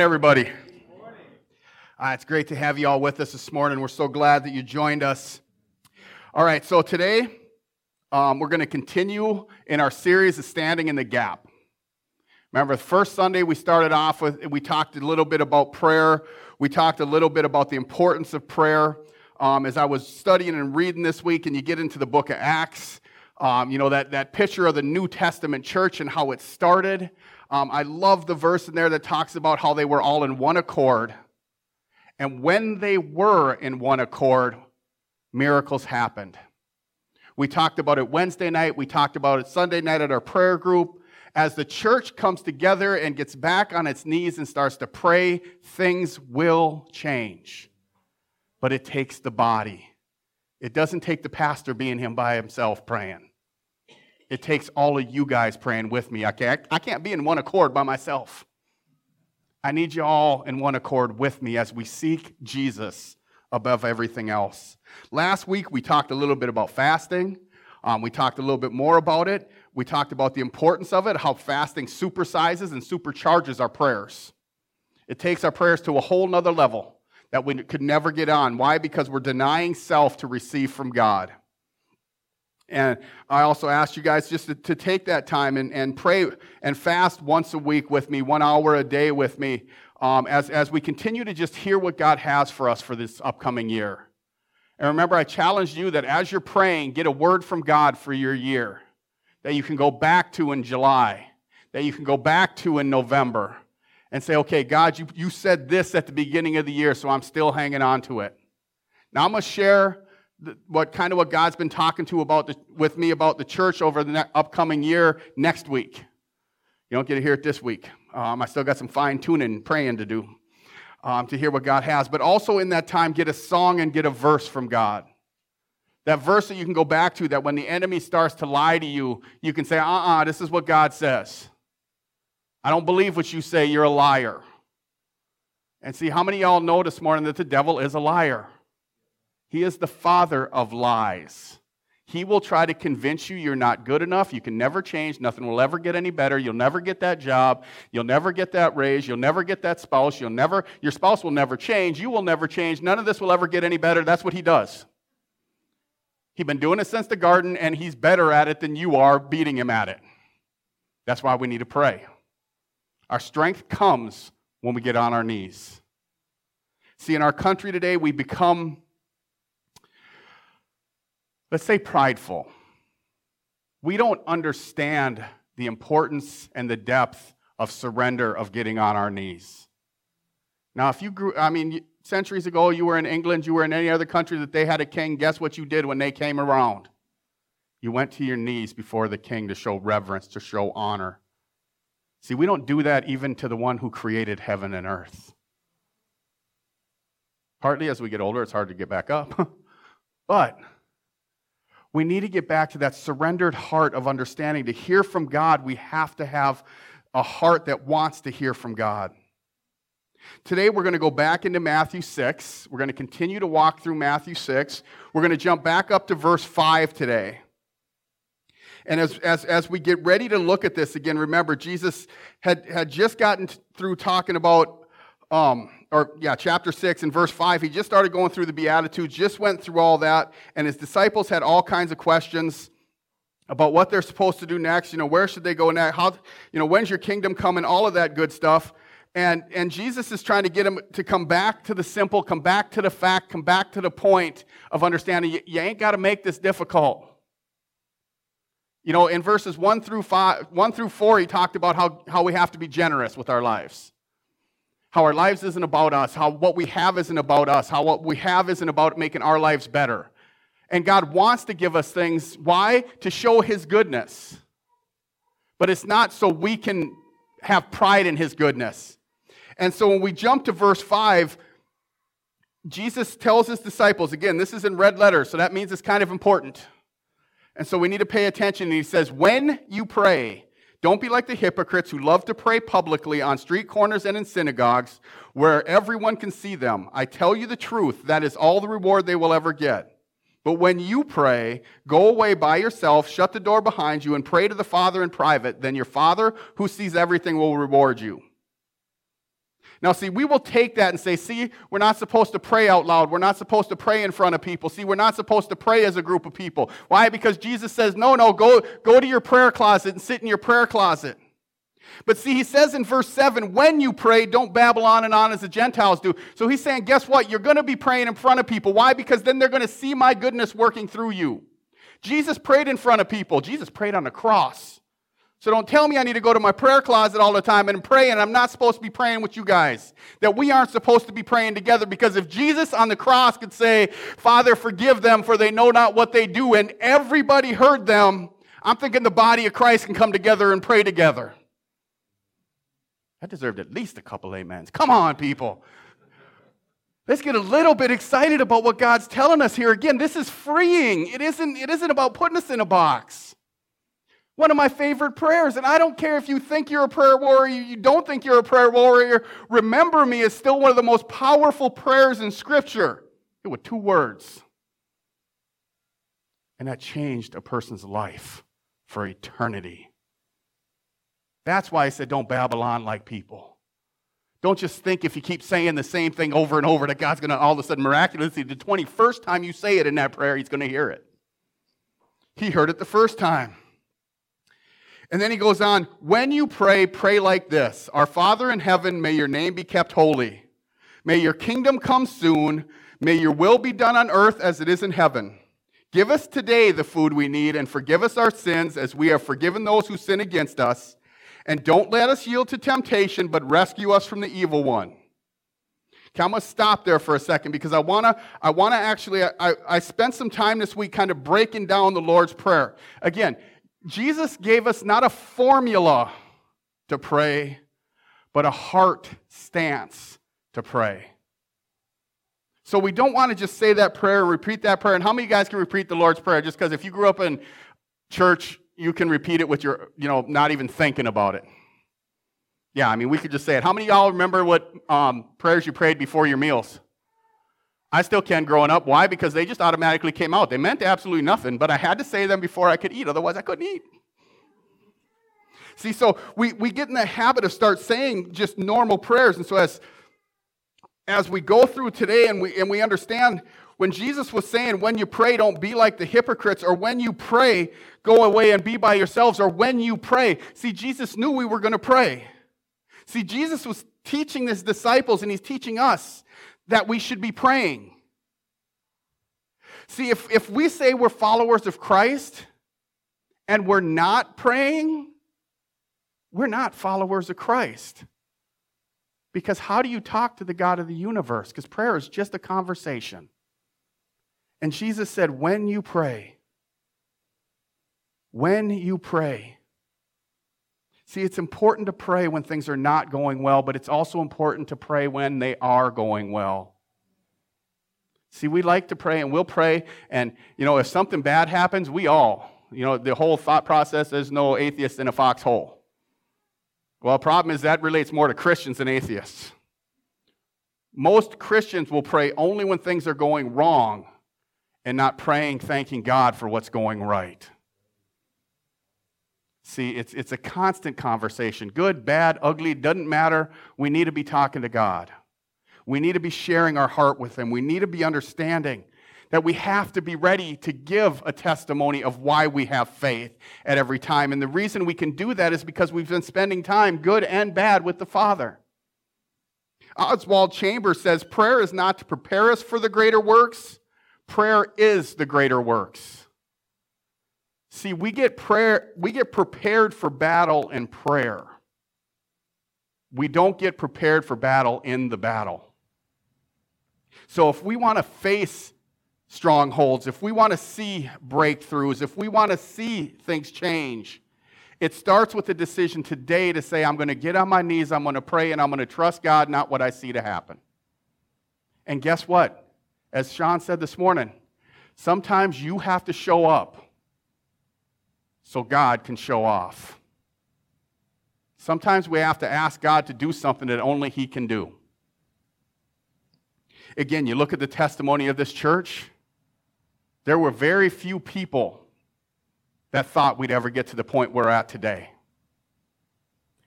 everybody. Uh, it's great to have you all with us this morning. We're so glad that you joined us. All right, so today um, we're going to continue in our series of Standing in the Gap. Remember, the first Sunday we started off with, we talked a little bit about prayer. We talked a little bit about the importance of prayer. Um, as I was studying and reading this week, and you get into the book of Acts, um, you know, that, that picture of the New Testament church and how it started. Um, I love the verse in there that talks about how they were all in one accord. And when they were in one accord, miracles happened. We talked about it Wednesday night. We talked about it Sunday night at our prayer group. As the church comes together and gets back on its knees and starts to pray, things will change. But it takes the body. It doesn't take the pastor being him by himself praying. It takes all of you guys praying with me. I can't, I can't be in one accord by myself. I need you all in one accord with me as we seek Jesus above everything else. Last week, we talked a little bit about fasting. Um, we talked a little bit more about it. We talked about the importance of it, how fasting supersizes and supercharges our prayers. It takes our prayers to a whole nother level that we could never get on. Why? Because we're denying self to receive from God. And I also asked you guys just to, to, take that time and, and pray and fast once a week with me, one hour a day with me, um, as, as we continue to just hear what God has for us for this upcoming year. And remember, I challenged you that as you're praying, get a word from God for your year that you can go back to in July, that you can go back to in November, and say, okay, God, you, you said this at the beginning of the year, so I'm still hanging on to it. Now I'm going to share what kind of what God's been talking to about the, with me about the church over the ne- upcoming year next week. You don't get to hear it this week. Um, I still got some fine tuning, praying to do um, to hear what God has. But also in that time, get a song and get a verse from God. That verse that you can go back to, that when the enemy starts to lie to you, you can say, uh uh-uh, uh this is what God says. I don't believe what you say, you're a liar. And see, how many y'all know this morning that the devil is a liar? He is the father of lies. He will try to convince you you're not good enough. You can never change. Nothing will ever get any better. You'll never get that job. You'll never get that raise. You'll never get that spouse. You'll never, your spouse will never change. You will never change. None of this will ever get any better. That's what he does. He's been doing it since the garden, and he's better at it than you are beating him at it. That's why we need to pray. Our strength comes when we get on our knees. See, in our country today, we become let's say prideful. We don't understand the importance and the depth of surrender, of getting on our knees. Now, if you grew, I mean, centuries ago, you were in England, you were in any other country that they had a king, guess what you did when they came around? You went to your knees before the king to show reverence, to show honor. See, we don't do that even to the one who created heaven and earth. Partly as we get older, it's hard to get back up. but we need to get back to that surrendered heart of understanding. To hear from God, we have to have a heart that wants to hear from God. Today, we're going to go back into Matthew 6. We're going to continue to walk through Matthew 6. We're going to jump back up to verse 5 today. And as, as, as we get ready to look at this again, remember, Jesus had, had just gotten through talking about um, or yeah, chapter 6 and verse 5, he just started going through the Beatitudes, just went through all that, and his disciples had all kinds of questions about what they're supposed to do next. You know, where should they go next? How, you know, when's your kingdom coming? All of that good stuff. And, and Jesus is trying to get him to come back to the simple, come back to the fact, come back to the point of understanding you, you ain't got to make this difficult. You know, in verses 1 through 5, 1 through 4, he talked about how, how we have to be generous with our lives how our lives isn't about us, how what we have isn't about us, how what we have isn't about making our lives better. And God wants to give us things. Why? To show His goodness. But it's not so we can have pride in His goodness. And so when we jump to verse 5, Jesus tells his disciples, again, this is in red letters, so that means it's kind of important. And so we need to pay attention. And he says, When you pray, don't be like the hypocrites who love to pray publicly on street corners and in synagogues where everyone can see them. I tell you the truth, that is all the reward they will ever get. But when you pray, go away by yourself, shut the door behind you, and pray to the Father in private. Then your Father, who sees everything, will reward you. Now, see, we will take that and say, see, we're not supposed to pray out loud. We're not supposed to pray in front of people. See, we're not supposed to pray as a group of people. Why? Because Jesus says, no, no, go, go to your prayer closet and sit in your prayer closet. But see, he says in verse 7, when you pray, don't babble on and on as the Gentiles do. So he's saying, guess what? You're going to be praying in front of people. Why? Because then they're going to see my goodness working through you. Jesus prayed in front of people. Jesus prayed on the cross. So don't tell me I need to go to my prayer closet all the time and pray, and I'm not supposed to be praying with you guys. That we aren't supposed to be praying together because if Jesus on the cross could say, Father, forgive them, for they know not what they do, and everybody heard them, I'm thinking the body of Christ can come together and pray together. That deserved at least a couple amens. Come on, people. Let's get a little bit excited about what God's telling us here. Again, this is freeing. It isn't, it isn't about putting us in a box. One of my favorite prayers, and I don't care if you think you're a prayer warrior, you don't think you're a prayer warrior, remember me is still one of the most powerful prayers in Scripture. It was two words. And that changed a person's life for eternity. That's why I said don't babble on like people. Don't just think if you keep saying the same thing over and over that God's going to all of a sudden miraculously, the 21st time you say it in that prayer, He's going to hear it. He heard it the first time. And then he goes on, when you pray, pray like this Our Father in heaven, may your name be kept holy. May your kingdom come soon. May your will be done on earth as it is in heaven. Give us today the food we need and forgive us our sins as we have forgiven those who sin against us. And don't let us yield to temptation, but rescue us from the evil one. Okay, I'm going to stop there for a second because I want to I wanna actually, I, I spent some time this week kind of breaking down the Lord's Prayer. Again, Jesus gave us not a formula to pray, but a heart stance to pray. So we don't want to just say that prayer and repeat that prayer. And how many of you guys can repeat the Lord's Prayer? Just because if you grew up in church, you can repeat it with your, you know, not even thinking about it. Yeah, I mean, we could just say it. How many of y'all remember what um, prayers you prayed before your meals? I still can growing up. Why? Because they just automatically came out. They meant absolutely nothing, but I had to say them before I could eat, otherwise, I couldn't eat. See, so we, we get in the habit of start saying just normal prayers. And so as, as we go through today and we, and we understand when Jesus was saying, when you pray, don't be like the hypocrites, or when you pray, go away and be by yourselves, or when you pray. See, Jesus knew we were going to pray. See, Jesus was teaching his disciples and he's teaching us that we should be praying. See, if, if we say we're followers of Christ and we're not praying, we're not followers of Christ. Because how do you talk to the God of the universe? Because prayer is just a conversation. And Jesus said, when you pray, when you pray, See, it's important to pray when things are not going well, but it's also important to pray when they are going well. See, we like to pray and we'll pray, and, you know, if something bad happens, we all, you know, the whole thought process is no atheist in a foxhole. Well, the problem is that relates more to Christians than atheists. Most Christians will pray only when things are going wrong and not praying, thanking God for what's going right. See, it's, it's a constant conversation. Good, bad, ugly, doesn't matter. We need to be talking to God. We need to be sharing our heart with Him. We need to be understanding that we have to be ready to give a testimony of why we have faith at every time. And the reason we can do that is because we've been spending time, good and bad, with the Father. Oswald Chambers says prayer is not to prepare us for the greater works, prayer is the greater works. See, we get prayer, we get prepared for battle in prayer. We don't get prepared for battle in the battle. So if we want to face strongholds, if we want to see breakthroughs, if we want to see things change, it starts with a decision today to say, I'm going to get on my knees, I'm going to pray, and I'm going to trust God, not what I see to happen. And guess what? As Sean said this morning, sometimes you have to show up so God can show off. Sometimes we have to ask God to do something that only He can do. Again, you look at the testimony of this church, there were very few people that thought we'd ever get to the point we're at today.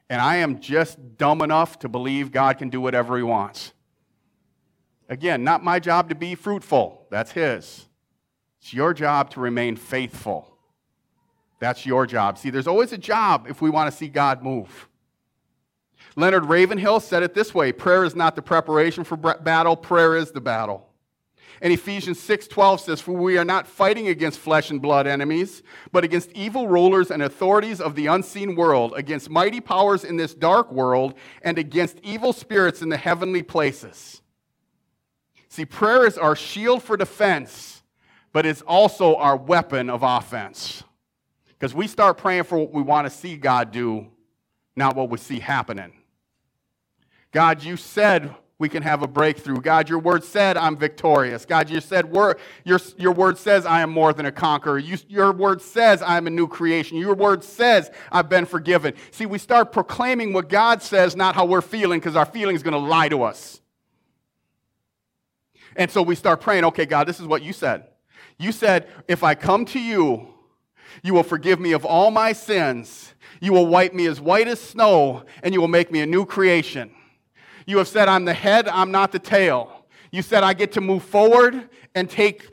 And I am just dumb enough to believe God can do whatever He wants. Again, not my job to be fruitful, that's His. It's your job to remain faithful. That's your job. See, there's always a job if we want to see God move. Leonard Ravenhill said it this way prayer is not the preparation for battle, prayer is the battle. And Ephesians 6:12 says, "For we are not fighting against flesh and blood enemies, but against evil rulers and authorities of the unseen world, against mighty powers in this dark world, and against evil spirits in the heavenly places." See, prayer is our shield for defense, but it's also our weapon of offense. Because we start praying for what we want to see God do, not what we see happening. God, you said we can have a breakthrough. God, your word said I'm victorious. God, you said your, your word says I am more than a conqueror. You, your word says I'm a new creation. Your word says I've been forgiven. See, we start proclaiming what God says, not how we're feeling, because our feeling is going to lie to us. And so we start praying, okay, God, this is what you said. You said, if I come to you, you will forgive me of all my sins. You will wipe me as white as snow, and you will make me a new creation. You have said, I'm the head, I'm not the tail. You said, I get to move forward and take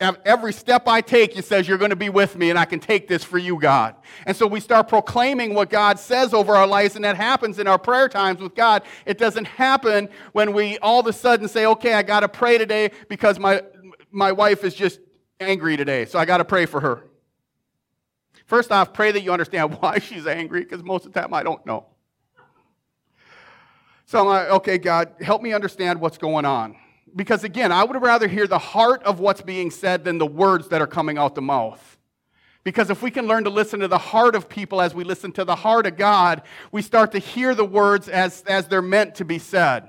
every step I take, you says, You're going to be with me, and I can take this for you, God. And so we start proclaiming what God says over our lives, and that happens in our prayer times with God. It doesn't happen when we all of a sudden say, Okay, I got to pray today because my, my wife is just angry today, so I got to pray for her. First off, pray that you understand why she's angry, because most of the time I don't know. So I'm like, okay, God, help me understand what's going on. Because again, I would rather hear the heart of what's being said than the words that are coming out the mouth. Because if we can learn to listen to the heart of people as we listen to the heart of God, we start to hear the words as, as they're meant to be said.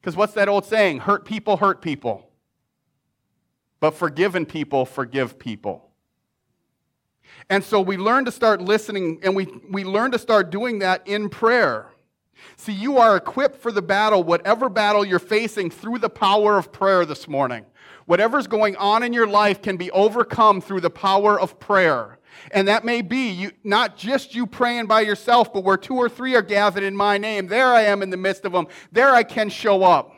Because what's that old saying? Hurt people hurt people. But forgiven people forgive people. And so we learn to start listening and we, we learn to start doing that in prayer. See, you are equipped for the battle, whatever battle you're facing, through the power of prayer this morning. Whatever's going on in your life can be overcome through the power of prayer. And that may be you, not just you praying by yourself, but where two or three are gathered in my name, there I am in the midst of them. There I can show up.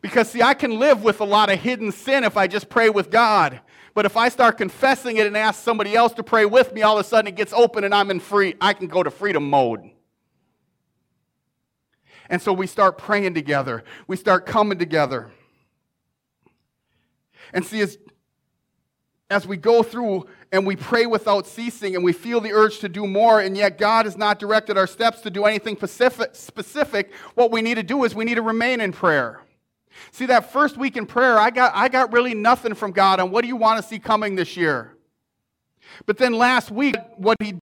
Because, see, I can live with a lot of hidden sin if I just pray with God. But if I start confessing it and ask somebody else to pray with me, all of a sudden it gets open and I'm in free. I can go to freedom mode. And so we start praying together. We start coming together. And see, as, as we go through and we pray without ceasing and we feel the urge to do more, and yet God has not directed our steps to do anything specific, specific, what we need to do is we need to remain in prayer. See, that first week in prayer, I got, I got really nothing from God on what do you want to see coming this year? But then last week, what he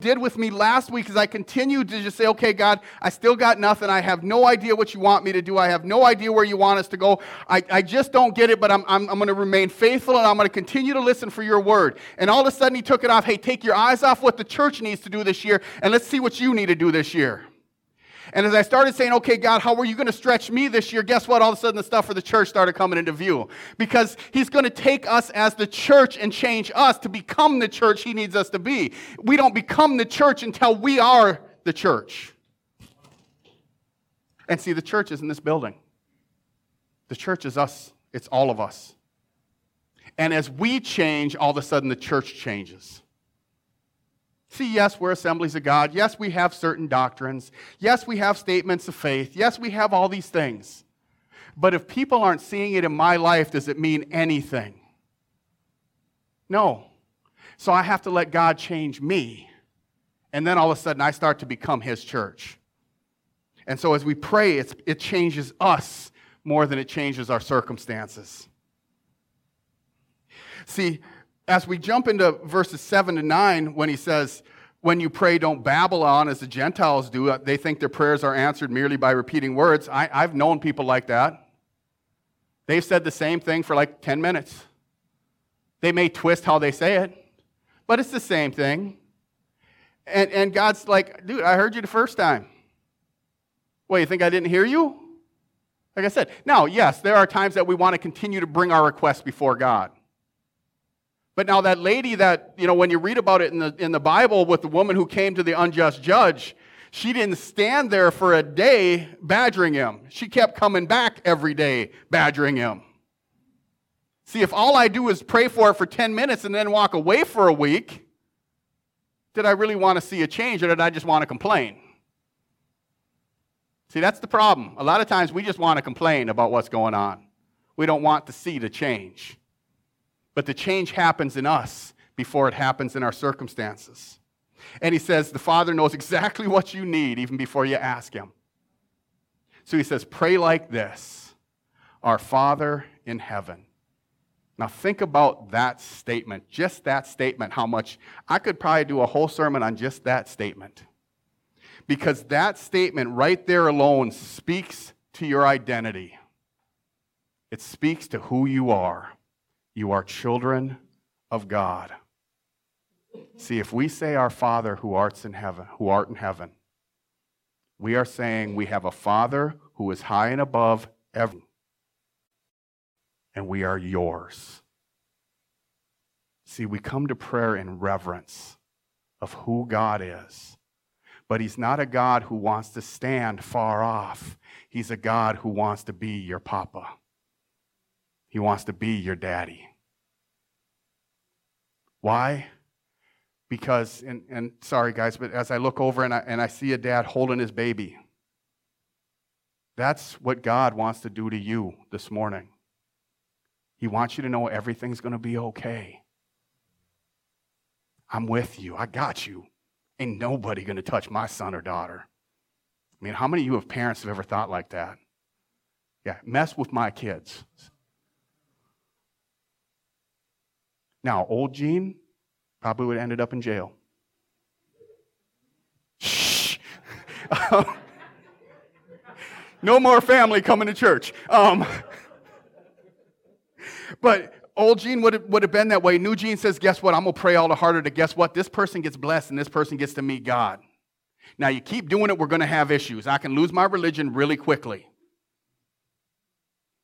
did with me last week is I continued to just say, okay, God, I still got nothing. I have no idea what you want me to do. I have no idea where you want us to go. I, I just don't get it, but I'm, I'm, I'm going to remain faithful and I'm going to continue to listen for your word. And all of a sudden, he took it off. Hey, take your eyes off what the church needs to do this year and let's see what you need to do this year. And as I started saying, okay, God, how are you going to stretch me this year? Guess what? All of a sudden, the stuff for the church started coming into view. Because He's going to take us as the church and change us to become the church He needs us to be. We don't become the church until we are the church. And see, the church is in this building. The church is us, it's all of us. And as we change, all of a sudden, the church changes. See, yes, we're assemblies of God. Yes, we have certain doctrines. Yes, we have statements of faith. Yes, we have all these things. But if people aren't seeing it in my life, does it mean anything? No. So I have to let God change me. And then all of a sudden, I start to become His church. And so as we pray, it changes us more than it changes our circumstances. See, as we jump into verses 7 to 9, when he says, When you pray, don't babble on as the Gentiles do, uh, they think their prayers are answered merely by repeating words. I, I've known people like that. They've said the same thing for like 10 minutes. They may twist how they say it, but it's the same thing. And, and God's like, dude, I heard you the first time. Well, you think I didn't hear you? Like I said, now, yes, there are times that we want to continue to bring our requests before God. But now that lady that, you know, when you read about it in the, in the Bible with the woman who came to the unjust judge, She didn't stand there for a day badgering him. She kept coming back every day badgering him. See, if all I do is pray for it for 10 minutes and then walk away for a week, did I really want to see a change or did I just want to complain? See, that's the problem. A lot of times we just want to complain about what's going on. We don't want to see the change. But the change happens in us before it happens in our circumstances. And he says, The Father knows exactly what you need even before you ask Him. So he says, Pray like this Our Father in heaven. Now, think about that statement, just that statement, how much I could probably do a whole sermon on just that statement. Because that statement right there alone speaks to your identity, it speaks to who you are. You are children of God. See, if we say our Father who art in heaven, who art in heaven, we are saying we have a Father who is high and above everything, and we are yours. See, we come to prayer in reverence of who God is. But He's not a God who wants to stand far off. He's a God who wants to be your papa. He wants to be your daddy. Why? Because, and, and sorry guys, but as I look over and I, and I see a dad holding his baby, that's what God wants to do to you this morning. He wants you to know everything's going to be okay. I'm with you. I got you. Ain't nobody going to touch my son or daughter. I mean, how many of you have parents have ever thought like that? Yeah, mess with my kids. Now, old Gene, Probably would have ended up in jail. Shh. no more family coming to church. Um, but old Gene would have, would have been that way. New Gene says, guess what? I'm going to pray all the harder to guess what? This person gets blessed and this person gets to meet God. Now, you keep doing it, we're going to have issues. I can lose my religion really quickly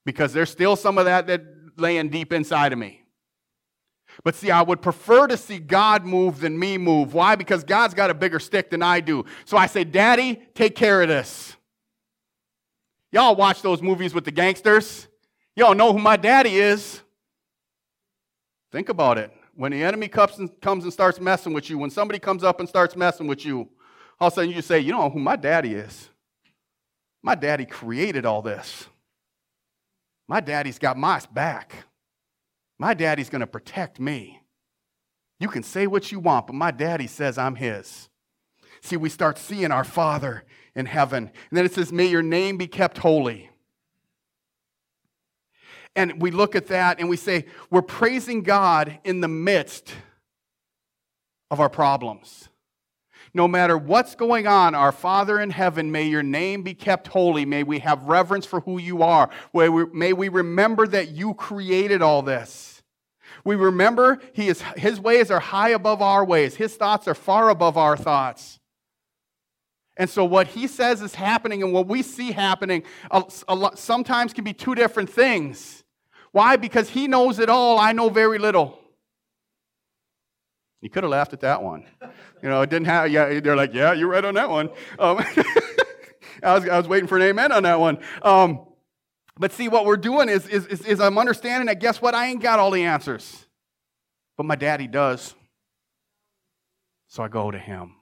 because there's still some of that that laying deep inside of me. But see, I would prefer to see God move than me move. Why? Because God's got a bigger stick than I do. So I say, Daddy, take care of this. Y'all watch those movies with the gangsters. Y'all know who my daddy is. Think about it. When the enemy comes and, starts messing with you, when somebody comes up and starts messing with you, all of a sudden you say, You know who my daddy is? My daddy created all this. My daddy's got my back. My daddy's going to protect me. You can say what you want, but my daddy says I'm his. See, we start seeing our Father in heaven. And then it says, May your name be kept holy. And we look at that and we say, We're praising God in the midst of our problems. No matter what's going on, our Father in heaven, may your name be kept holy. May we have reverence for who you are. May we remember that you created all this. We remember he is, his ways are high above our ways, his thoughts are far above our thoughts. And so, what he says is happening and what we see happening a, a lot, sometimes can be two different things. Why? Because he knows it all, I know very little. You could have laughed at that one. You know, it didn't have, yeah, they're like, yeah, you're right on that one. Um, I, was, I was waiting for an amen on that one. Um, but see, what we're doing is, is, is, is I'm understanding that guess what? I ain't got all the answers. But my daddy does. So I go to him.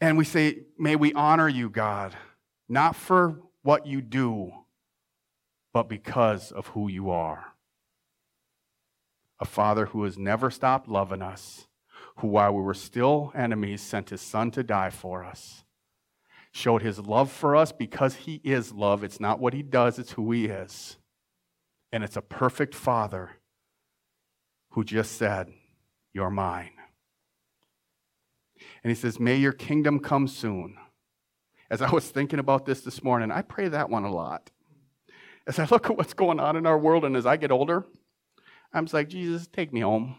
And we say, May we honor you, God, not for what you do, but because of who you are a father who has never stopped loving us, who, while we were still enemies, sent his son to die for us, showed his love for us because he is love. It's not what he does, it's who he is. And it's a perfect father who just said, You're mine. And he says, May your kingdom come soon. As I was thinking about this this morning, I pray that one a lot. As I look at what's going on in our world and as I get older, I'm just like, Jesus, take me home.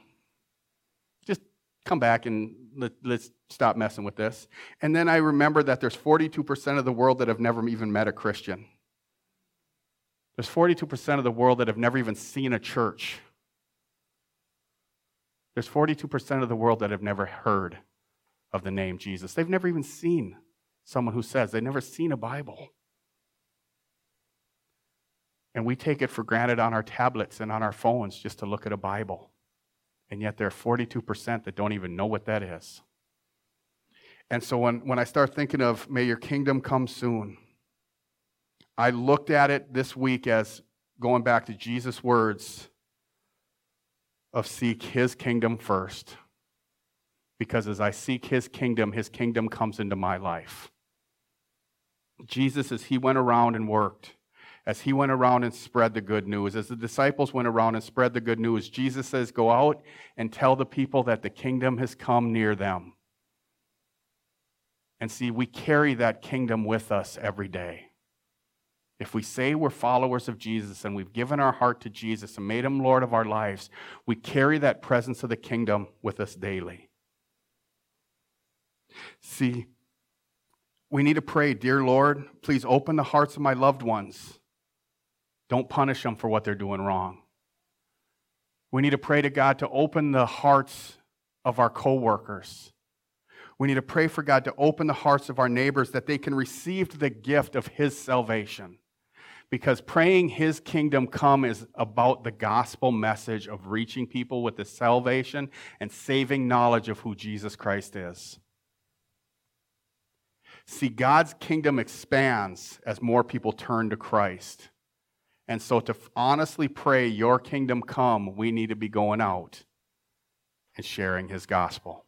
Just come back and let, us stop messing with this. And then I remember that there's 42% of the world that have never even met a Christian. There's 42% of the world that have never even seen a church. There's 42% of the world that have never heard of the name Jesus. They've never even seen someone who says they've never seen a Bible. And we take it for granted on our tablets and on our phones just to look at a Bible. And yet there are 42% that don't even know what that is. And so when, when I start thinking of, may your kingdom come soon, I looked at it this week as going back to Jesus' words of seek his kingdom first. Because as I seek his kingdom, his kingdom comes into my life. Jesus, as he went around and worked, as he went around and spread the good news, as the disciples went around and spread the good news, Jesus says, Go out and tell the people that the kingdom has come near them. And see, we carry that kingdom with us every day. If we say we're followers of Jesus and we've given our heart to Jesus and made him Lord of our lives, we carry that presence of the kingdom with us daily. See, we need to pray, Dear Lord, please open the hearts of my loved ones don't punish them for what they're doing wrong. We need to pray to God to open the hearts of our coworkers. We need to pray for God to open the hearts of our neighbors that they can receive the gift of His salvation. Because praying His kingdom come is about the gospel message of reaching people with the salvation and saving knowledge of who Jesus Christ is. See, God's kingdom expands as more people turn to Christ. And so, to honestly pray, Your kingdom come, we need to be going out and sharing His gospel,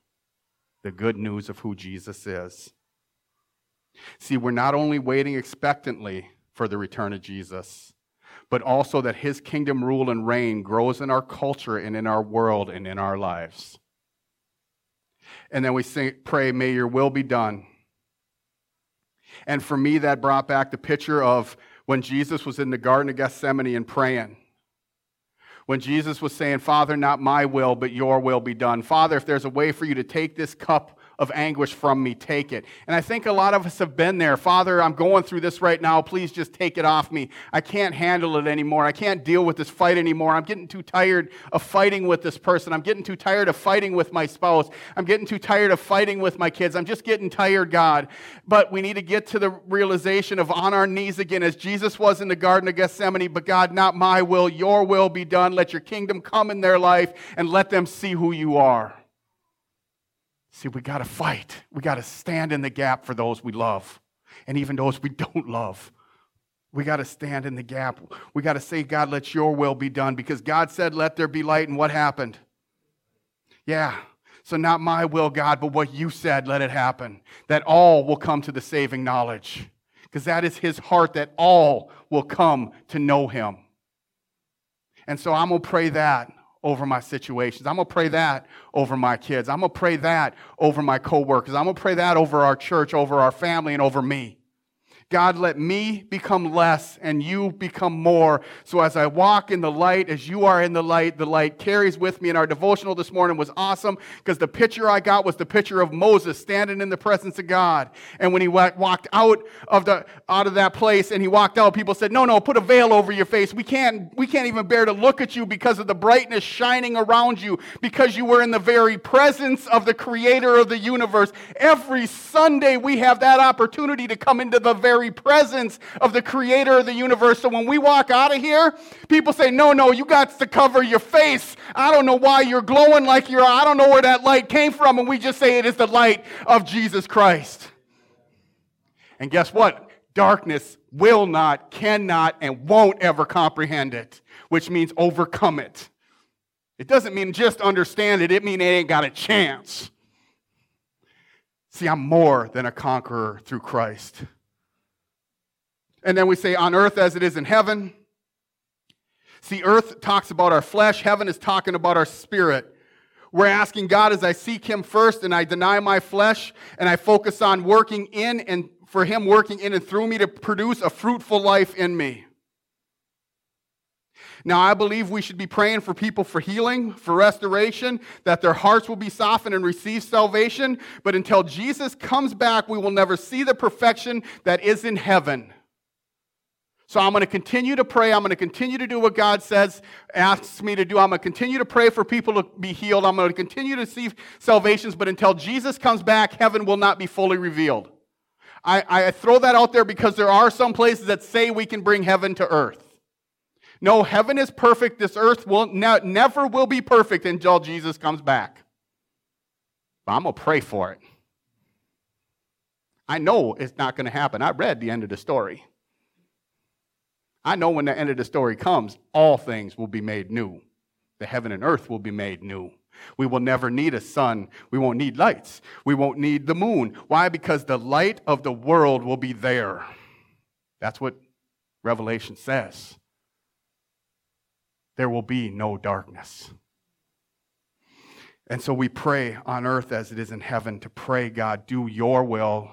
the good news of who Jesus is. See, we're not only waiting expectantly for the return of Jesus, but also that His kingdom rule and reign grows in our culture and in our world and in our lives. And then we say, pray, may your will be done. And for me, that brought back the picture of when Jesus was in the Garden of Gethsemane and praying. When Jesus was saying, Father, not my will, but your will be done. Father, if there's a way for you to take this cup of anguish from me, take it. And I think a lot of us have been there. Father, I'm going through this right now. Please just take it off me. I can't handle it anymore. I can't deal with this fight anymore. I'm getting too tired of fighting with this person. I'm getting too tired of fighting with my spouse. I'm getting too tired of fighting with my kids. I'm just getting tired, God. But we need to get to the realization of on our knees again, as Jesus was in the Garden of Gethsemane. But God, not my will, your will be done. Let your kingdom come in their life and let them see who you are. See, we got to fight. We got to stand in the gap for those we love and even those we don't love. We got to stand in the gap. We got to say, God, let your will be done because God said, let there be light. And what happened? Yeah. So, not my will, God, but what you said, let it happen. That all will come to the saving knowledge because that is his heart, that all will come to know him. And so, I'm going to pray that over my situations. I'm going to pray that over my kids. I'm going to pray that over my coworkers. I'm going to pray that over our church, over our family, and over me. God, let me become less and you become more. So as I walk in the light, as you are in the light, the light carries with me. And our devotional this morning was awesome because the picture I got was the picture of Moses standing in the presence of God. And when he walked out of, the, out of that place and he walked out, people said, No, no, put a veil over your face. We can't, we can't even bear to look at you because of the brightness shining around you, because you were in the very presence of the creator of the universe. Every Sunday we have that opportunity to come into the very very presence of the creator of the universe. So when we walk out of here, people say, No, no, you got to cover your face. I don't know why you're glowing like you're, I don't know where that light came from. And we just say it is the light of Jesus Christ. And guess what? Darkness will not, cannot, and won't ever comprehend it, which means overcome it. It doesn't mean just understand it, it means it ain't got a chance. See, I'm more than a conqueror through Christ. And then we say, on earth as it is in heaven. See, earth talks about our flesh, heaven is talking about our spirit. We're asking God as I seek Him first and I deny my flesh and I focus on working in and for Him working in and through me to produce a fruitful life in me. Now, I believe we should be praying for people for healing, for restoration, that their hearts will be softened and receive salvation. But until Jesus comes back, we will never see the perfection that is in heaven. So I'm going to continue to pray. I'm going to continue to do what God says, asks me to do. I'm going to continue to pray for people to be healed. I'm going to continue to see salvations, but until Jesus comes back, heaven will not be fully revealed. I, I throw that out there because there are some places that say we can bring heaven to earth. No, heaven is perfect. This earth will ne- never will be perfect until Jesus comes back. But I'm going to pray for it. I know it's not going to happen. I read the end of the story. I know when the end of the story comes, all things will be made new. The heaven and earth will be made new. We will never need a sun. We won't need lights. We won't need the moon. Why? Because the light of the world will be there. That's what Revelation says. There will be no darkness. And so we pray on earth as it is in heaven to pray, God, do your will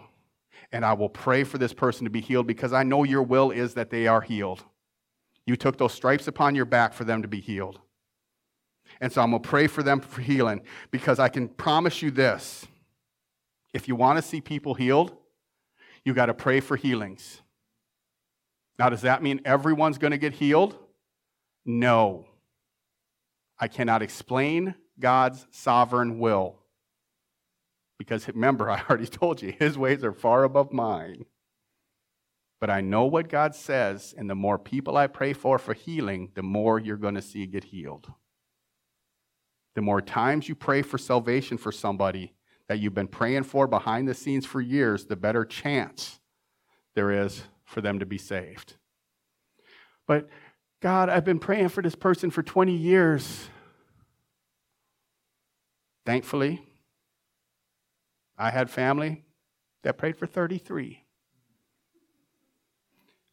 and I will pray for this person to be healed because I know your will is that they are healed. You took those stripes upon your back for them to be healed. And so I'm going to pray for them for healing because I can promise you this. If you want to see people healed, you got to pray for healings. Now, does that mean everyone's going to get healed? No. I cannot explain God's sovereign will. Because remember, I already told you, his ways are far above mine. But I know what God says, and the more people I pray for for healing, the more you're going to see get healed. The more times you pray for salvation for somebody that you've been praying for behind the scenes for years, the better chance there is for them to be saved. But God, I've been praying for this person for 20 years. Thankfully, I had family that prayed for 33.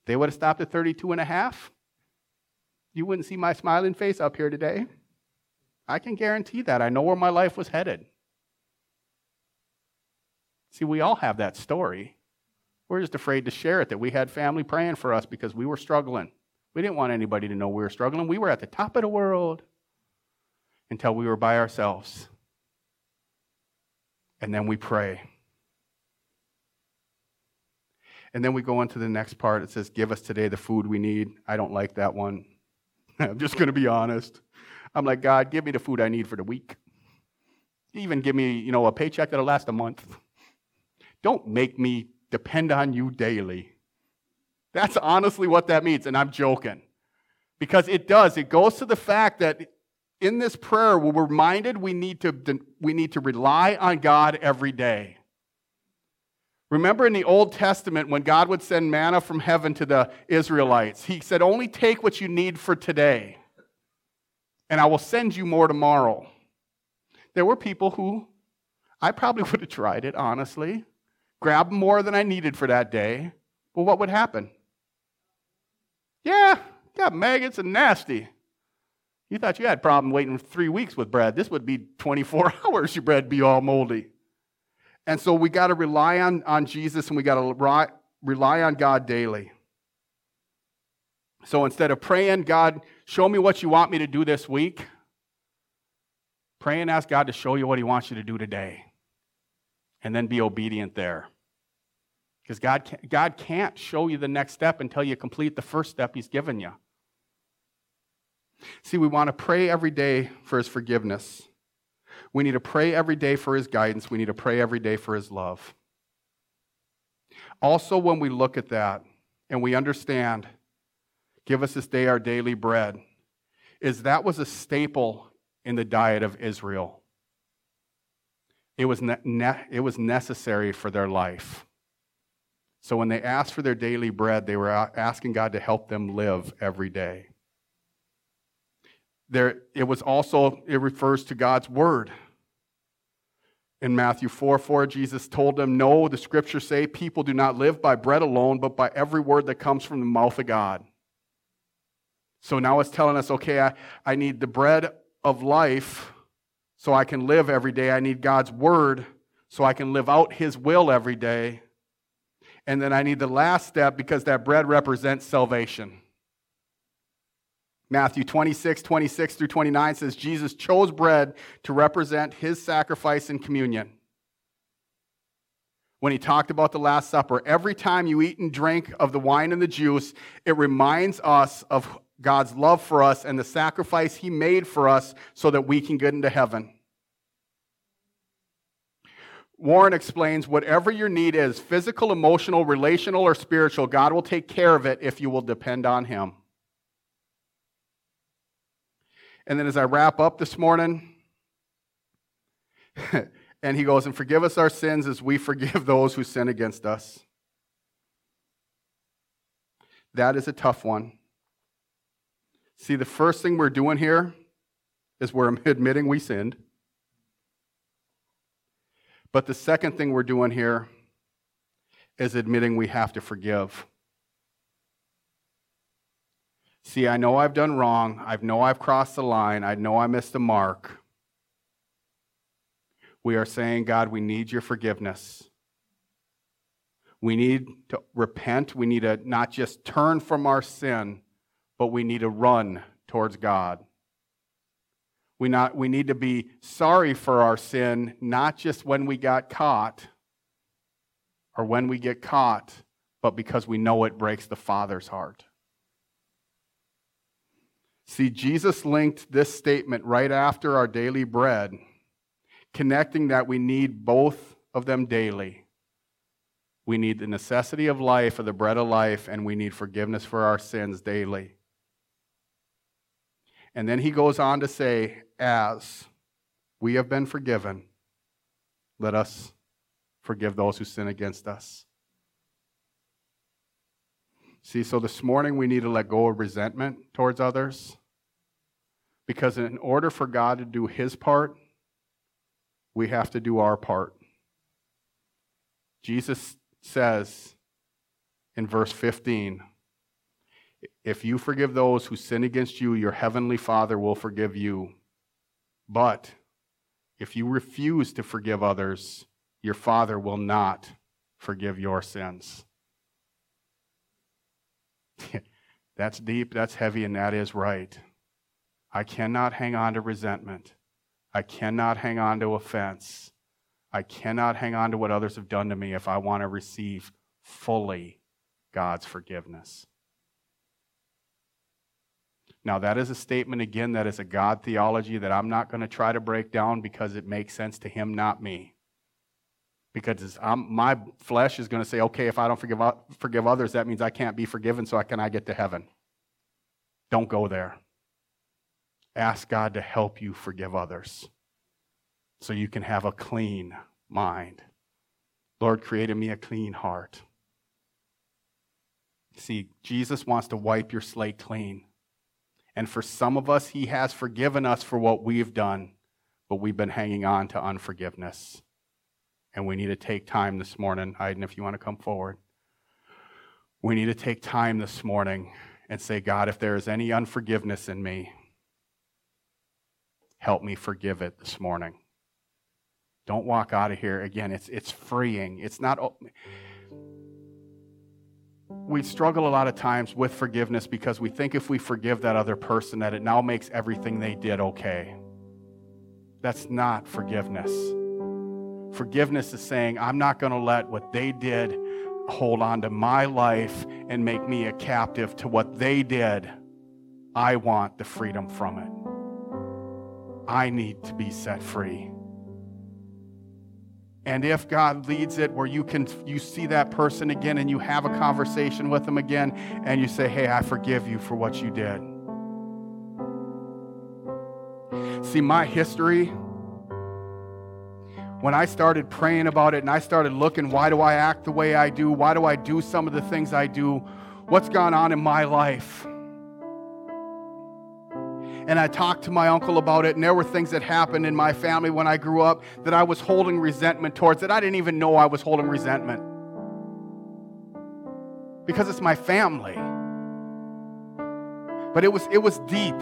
They would have stopped at 32 and a half. You wouldn't see my smiling face up here today. I can guarantee that. I know where my life was headed. See, we all have that story. We're just afraid to share it that we had family praying for us because we were struggling. We didn't want anybody to know we were struggling. We were at the top of the world until we were by ourselves. And then we pray. And then we go into the next part. It says, Give us today the food we need. I don't like that one. I'm just going to be honest. I'm like, God, give me the food I need for the week. Even give me, you know, a paycheck that'll last a month. Don't make me depend on you daily. That's honestly what that means, and I'm joking. Because it does. It goes to the fact that in this prayer, we're reminded we need to, we need to rely on God every day. Remember in the Old Testament when God would send manna from heaven to the Israelites, He said, Only take what you need for today, and I will send you more tomorrow. There were people who I probably would have tried it, honestly, grab more than I needed for that day. Well, what would happen? Yeah, got maggots and nasty. You thought you had a problem waiting three weeks with bread. This would be 24 hours, your bread be all moldy. And so we got to rely on, on Jesus and we got to rely on God daily. So instead of praying, God, show me what you want me to do this week, pray and ask God to show you what He wants you to do today. And then be obedient there. Because God, God can't show you the next step until you complete the first step He's given you. See, we want to pray every day for His forgiveness. We need to pray every day for His guidance. We need to pray every day for His love. Also, when we look at that and we understand, give us this day our daily bread, is that was a staple in the diet of Israel. It was, ne- it was necessary for their life. So when they asked for their daily bread, they were asking God to help them live every day. There, it was also, it refers to God's word. In Matthew 4 4, Jesus told them, No, the scriptures say people do not live by bread alone, but by every word that comes from the mouth of God. So now it's telling us, okay, I, I need the bread of life so I can live every day. I need God's word so I can live out his will every day. And then I need the last step because that bread represents salvation. Matthew 26, 26 through 29 says Jesus chose bread to represent his sacrifice in communion. when he talked about the Last Supper. Every time you eat and drink of the wine and the juice, it reminds us of God's love for us and the sacrifice he made for us so that we can get into heaven. Warren explains whatever your need is physical, emotional, relational, or spiritual God will take care of it if you will depend on him. And then as I wrap up this morning, and he goes, And forgive us our sins as we forgive those who sin against us. That is a tough one. See, the first thing we're doing here is we're admitting we sinned. But the second thing we're doing here is admitting we have to forgive. See, I know I've done wrong. I know I've crossed the line. I know I missed the mark. We are saying, God, we need your forgiveness. We need to repent. We need to not just turn from our sin, but we need to run towards God. We, not, we need to be sorry for our sin, not just when we got caught or when we get caught, but because we know it breaks the Father's heart. See, Jesus linked this statement right after our daily bread, connecting that we need both of them daily. We need the necessity of life, or the bread of life, and we need forgiveness for our sins daily. And then he goes on to say, as we have been forgiven, let us forgive those who sin against us. See, so this morning we need to let go of resentment towards others. Because in order for God to do his part, we have to do our part. Jesus says in verse 15, if you forgive those who sin against you, your heavenly Father will forgive you. But if you refuse to forgive others, your Father will not forgive your sins. that's deep, that's heavy, and that is right. I cannot hang on to resentment. I cannot hang on to offense. I cannot hang on to what others have done to me if I want to receive fully God's forgiveness. Now, that is a statement, again, that is a God theology that I'm not going to try to break down because it makes sense to Him, not me. Because my flesh is going to say, okay, if I don't forgive, forgive others, that means I can't be forgiven, so can I get to heaven? Don't go there. Ask God to help you forgive others so you can have a clean mind. Lord, create in me a clean heart. See, Jesus wants to wipe your slate clean. And for some of us, He has forgiven us for what we've done, but we've been hanging on to unforgiveness. And we need to take time this morning. Hayden, if you want to come forward. We need to take time this morning and say, God, if there is any unforgiveness in me, help me forgive it this morning. Don't walk out of here. Again, it's, it's freeing. It's not we struggle a lot of times with forgiveness because we think if we forgive that other person that it now makes everything they did okay. That's not forgiveness. Forgiveness is saying, I'm not going to let what they did hold on to my life and make me a captive to what they did. I want the freedom from it. I need to be set free. And if God leads it where you can you see that person again and you have a conversation with them again and you say, "Hey, I forgive you for what you did." See, my history when I started praying about it and I started looking, why do I act the way I do? Why do I do some of the things I do? What's gone on in my life? And I talked to my uncle about it, and there were things that happened in my family when I grew up that I was holding resentment towards that I didn't even know I was holding resentment. Because it's my family. But it was it was deep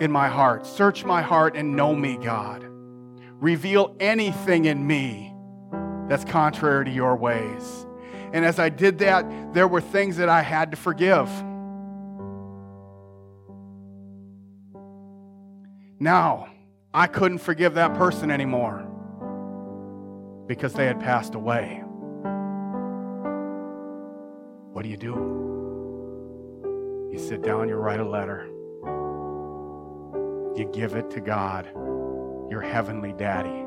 in my heart. Search my heart and know me, God. Reveal anything in me that's contrary to your ways. And as I did that, there were things that I had to forgive. Now, I couldn't forgive that person anymore because they had passed away. What do you do? You sit down, you write a letter, you give it to God, your heavenly daddy,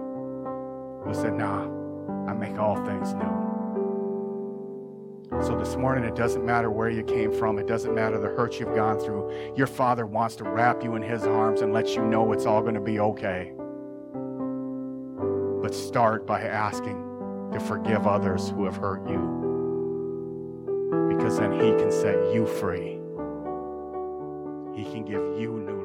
who said, Nah, I make all things new. So this morning, it doesn't matter where you came from, it doesn't matter the hurt you've gone through. Your Father wants to wrap you in His arms and let you know it's all going to be okay. But start by asking to forgive others who have hurt you. Because then He can set you free, He can give you new